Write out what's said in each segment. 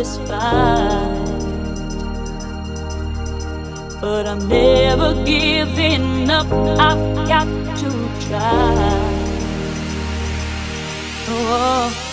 this fight. But I'm never giving up, I've got to try. Oh.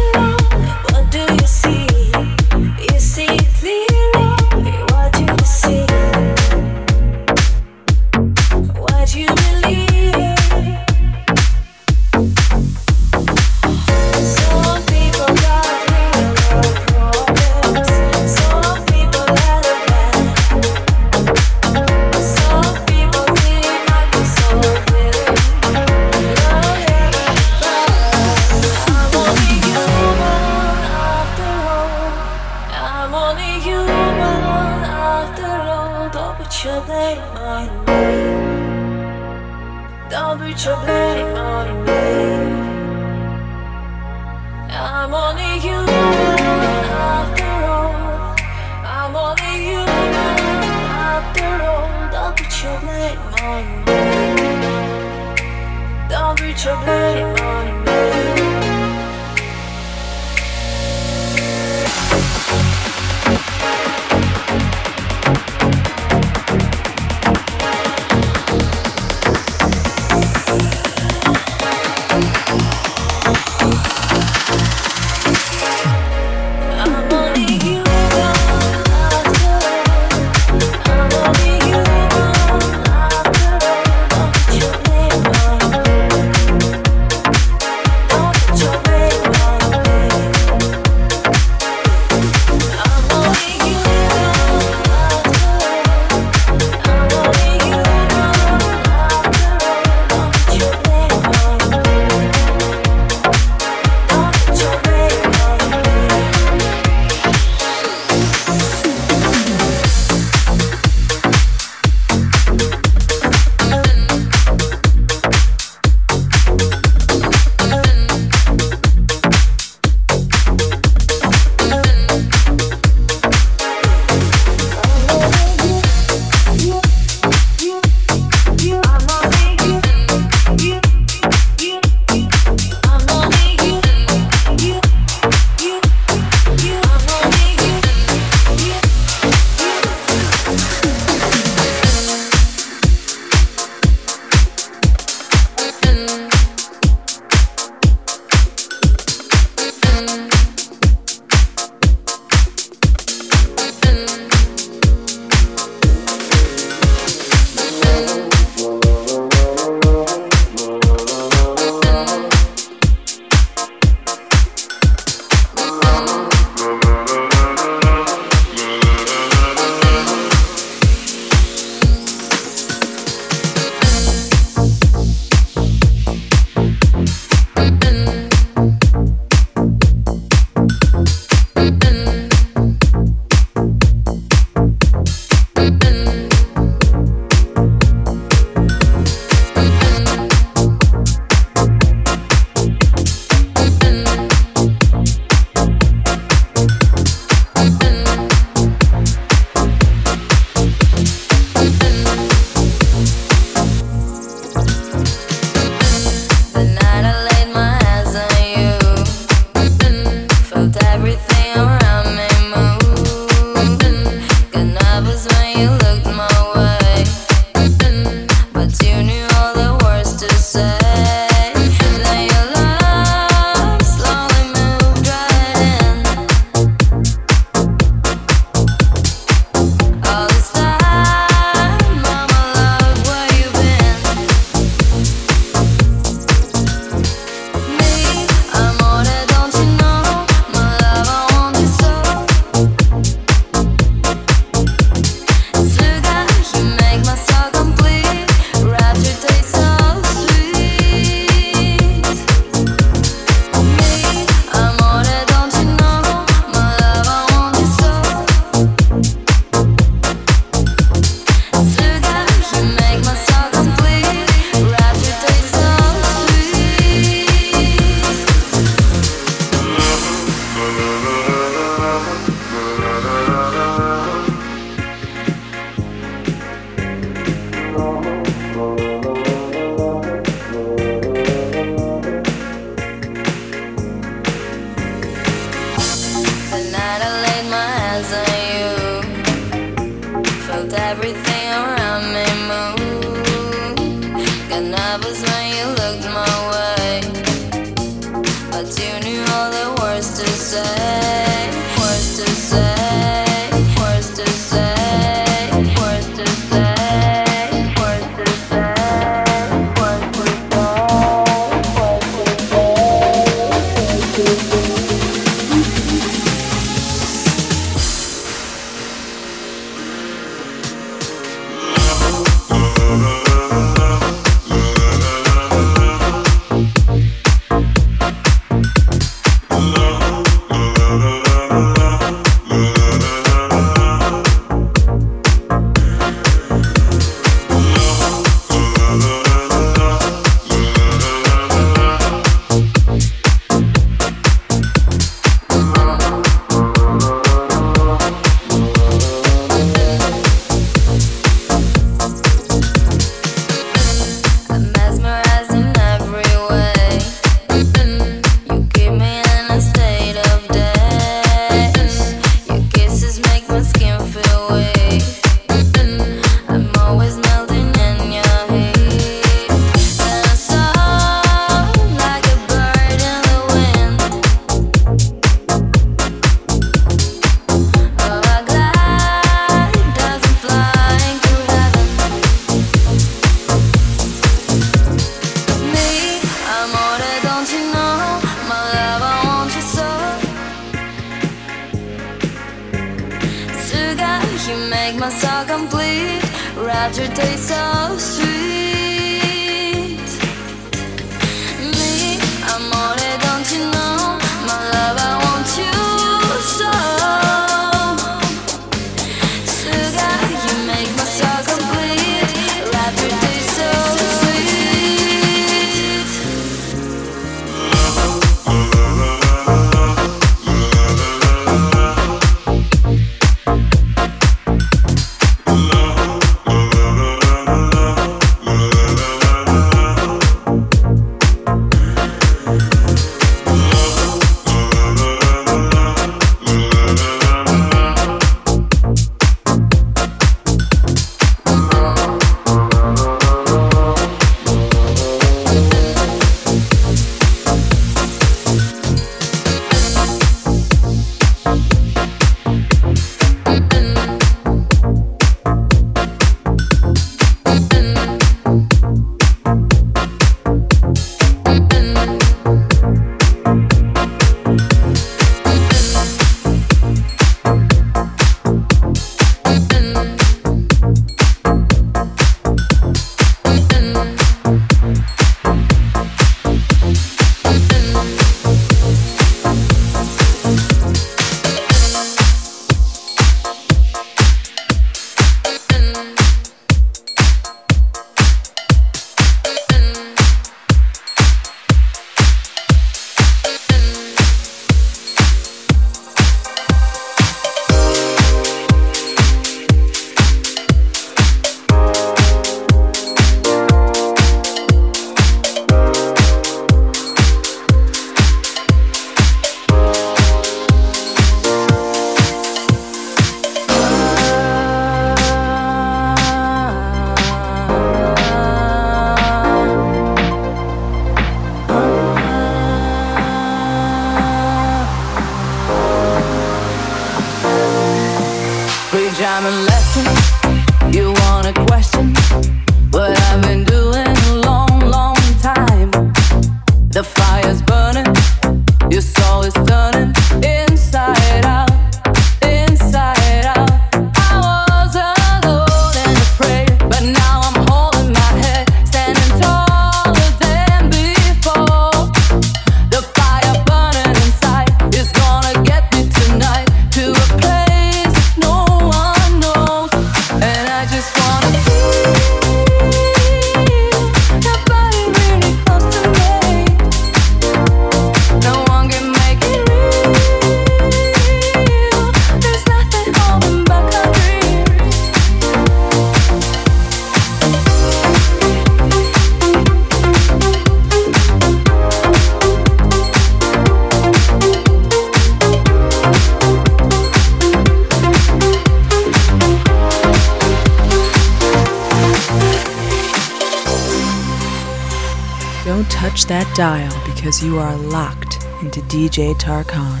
Dial because you are locked into DJ Tarkan.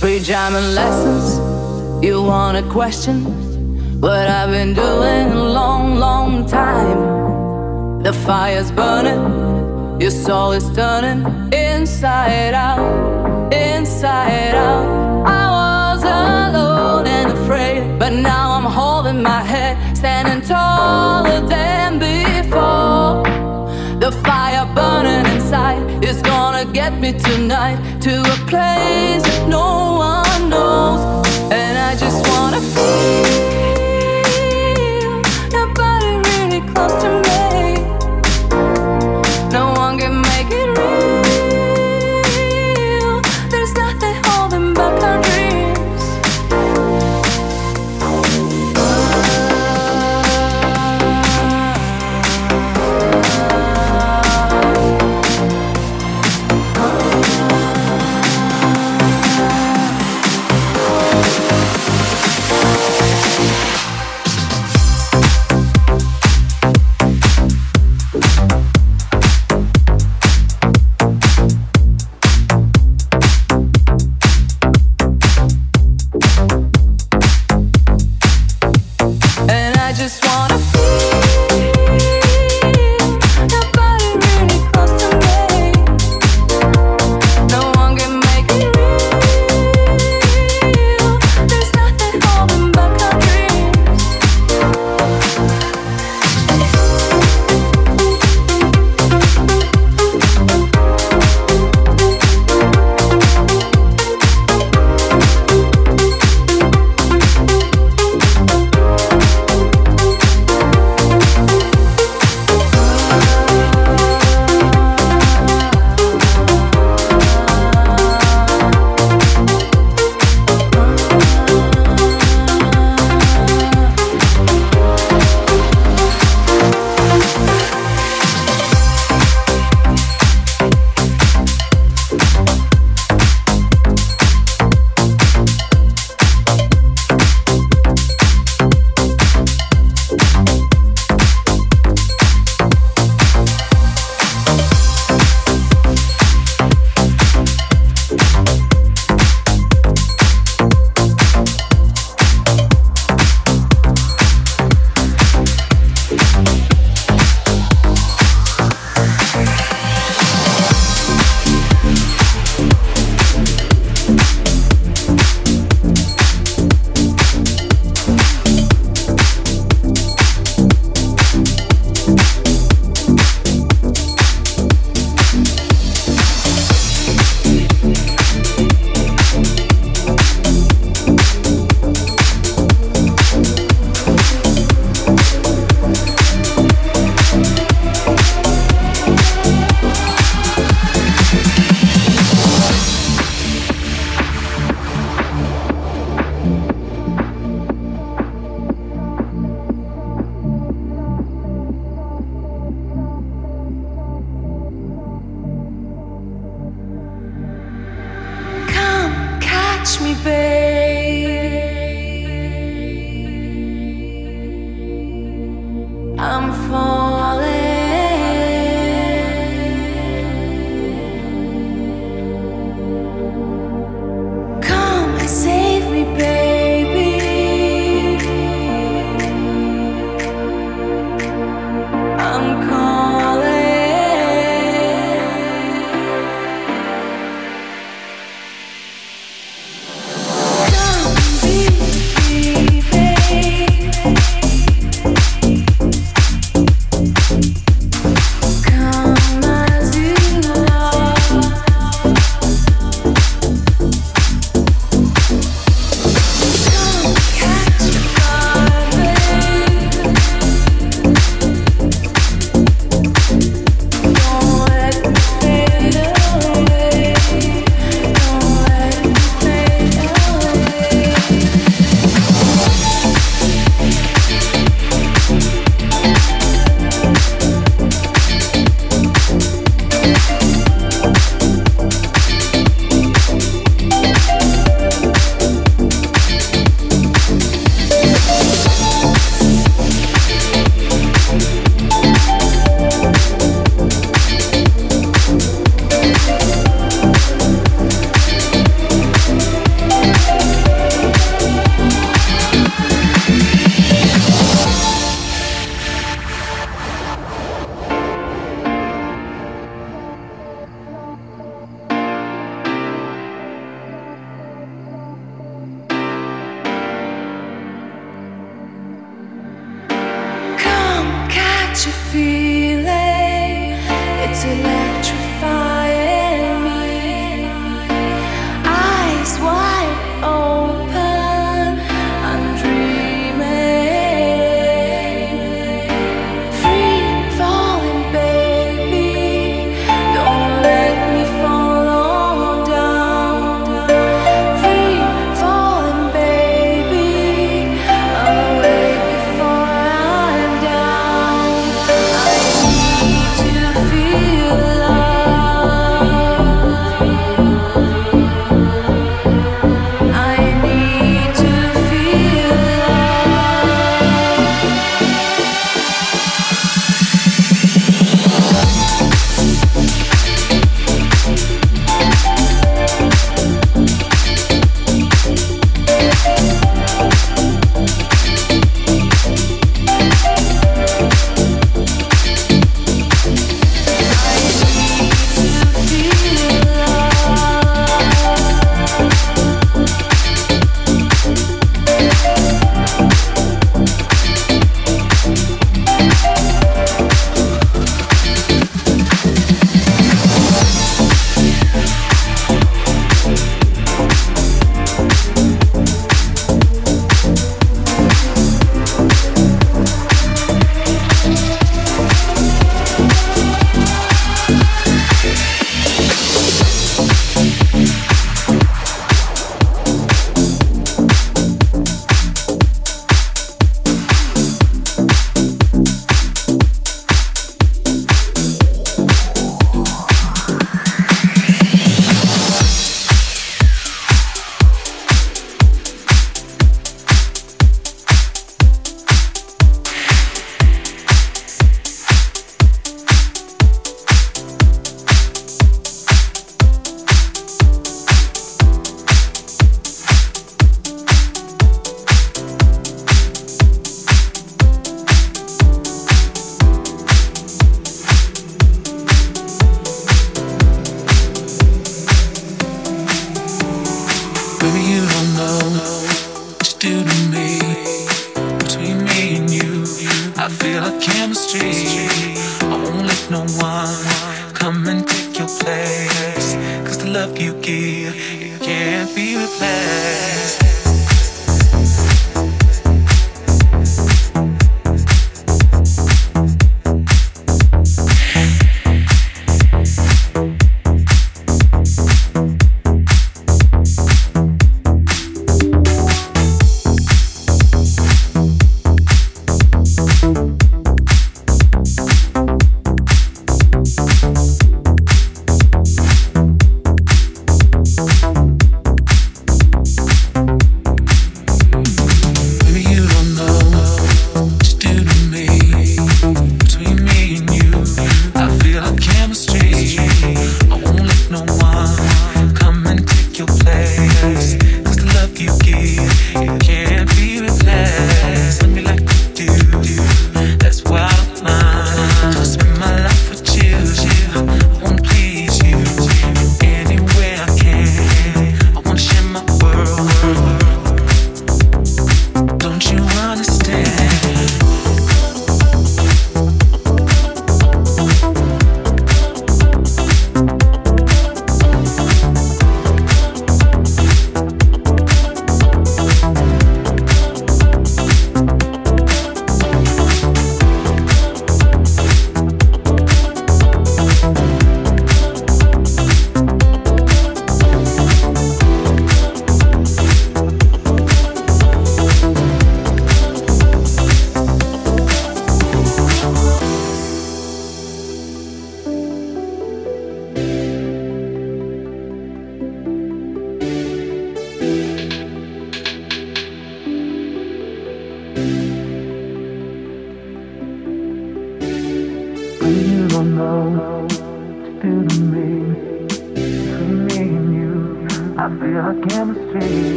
Free jamming lessons, you want a question? What I've been doing a long, long time. The fire's burning, your soul is turning inside out, inside out. I was alone and afraid, but now I'm holding my head, standing taller than get me tonight to a place no one knows,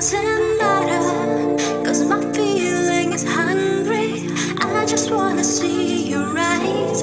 doesn't my feeling is hungry. I just wanna see your eyes.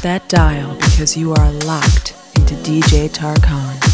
That dial because you are locked into DJ Tarkan.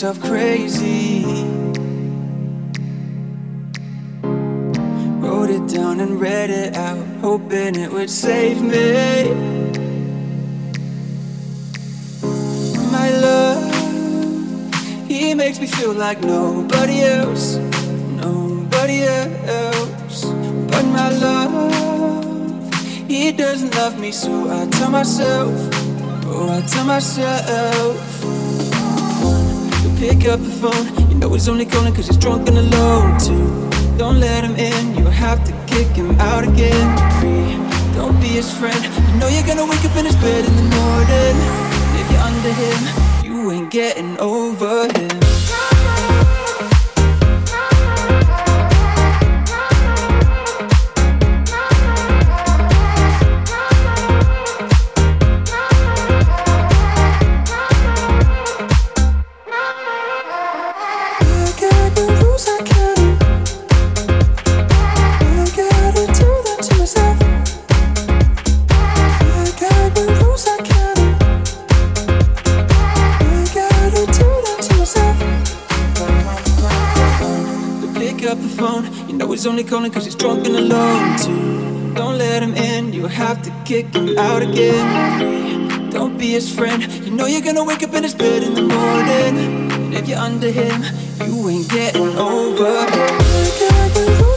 Myself crazy. Pick up the phone. You know he's only calling cause he's drunk and alone too. Don't let him in, you'll have to kick him out again. Three, don't be his friend. You know you're gonna wake up in his bed in the morning. If you're under him, you ain't getting over him. Only calling cause he's drunk and alone too. Don't let him in, you have to kick him out again. Don't be his friend, you know you're gonna wake up in his bed in the morning. And if you're under him, you ain't getting over.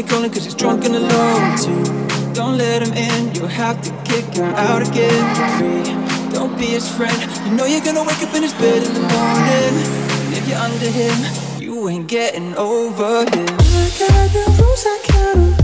Only calling cause he's drunk and alone. too don't let him in. You'll have to kick him out again. Three, don't be his friend. You know you're gonna wake up in his bed in the morning. And if you're under him, you ain't getting over him. I got the rules I can't.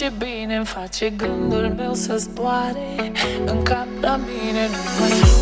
Face bine, îmi face gândul meu să zboare În cap la mine nu mai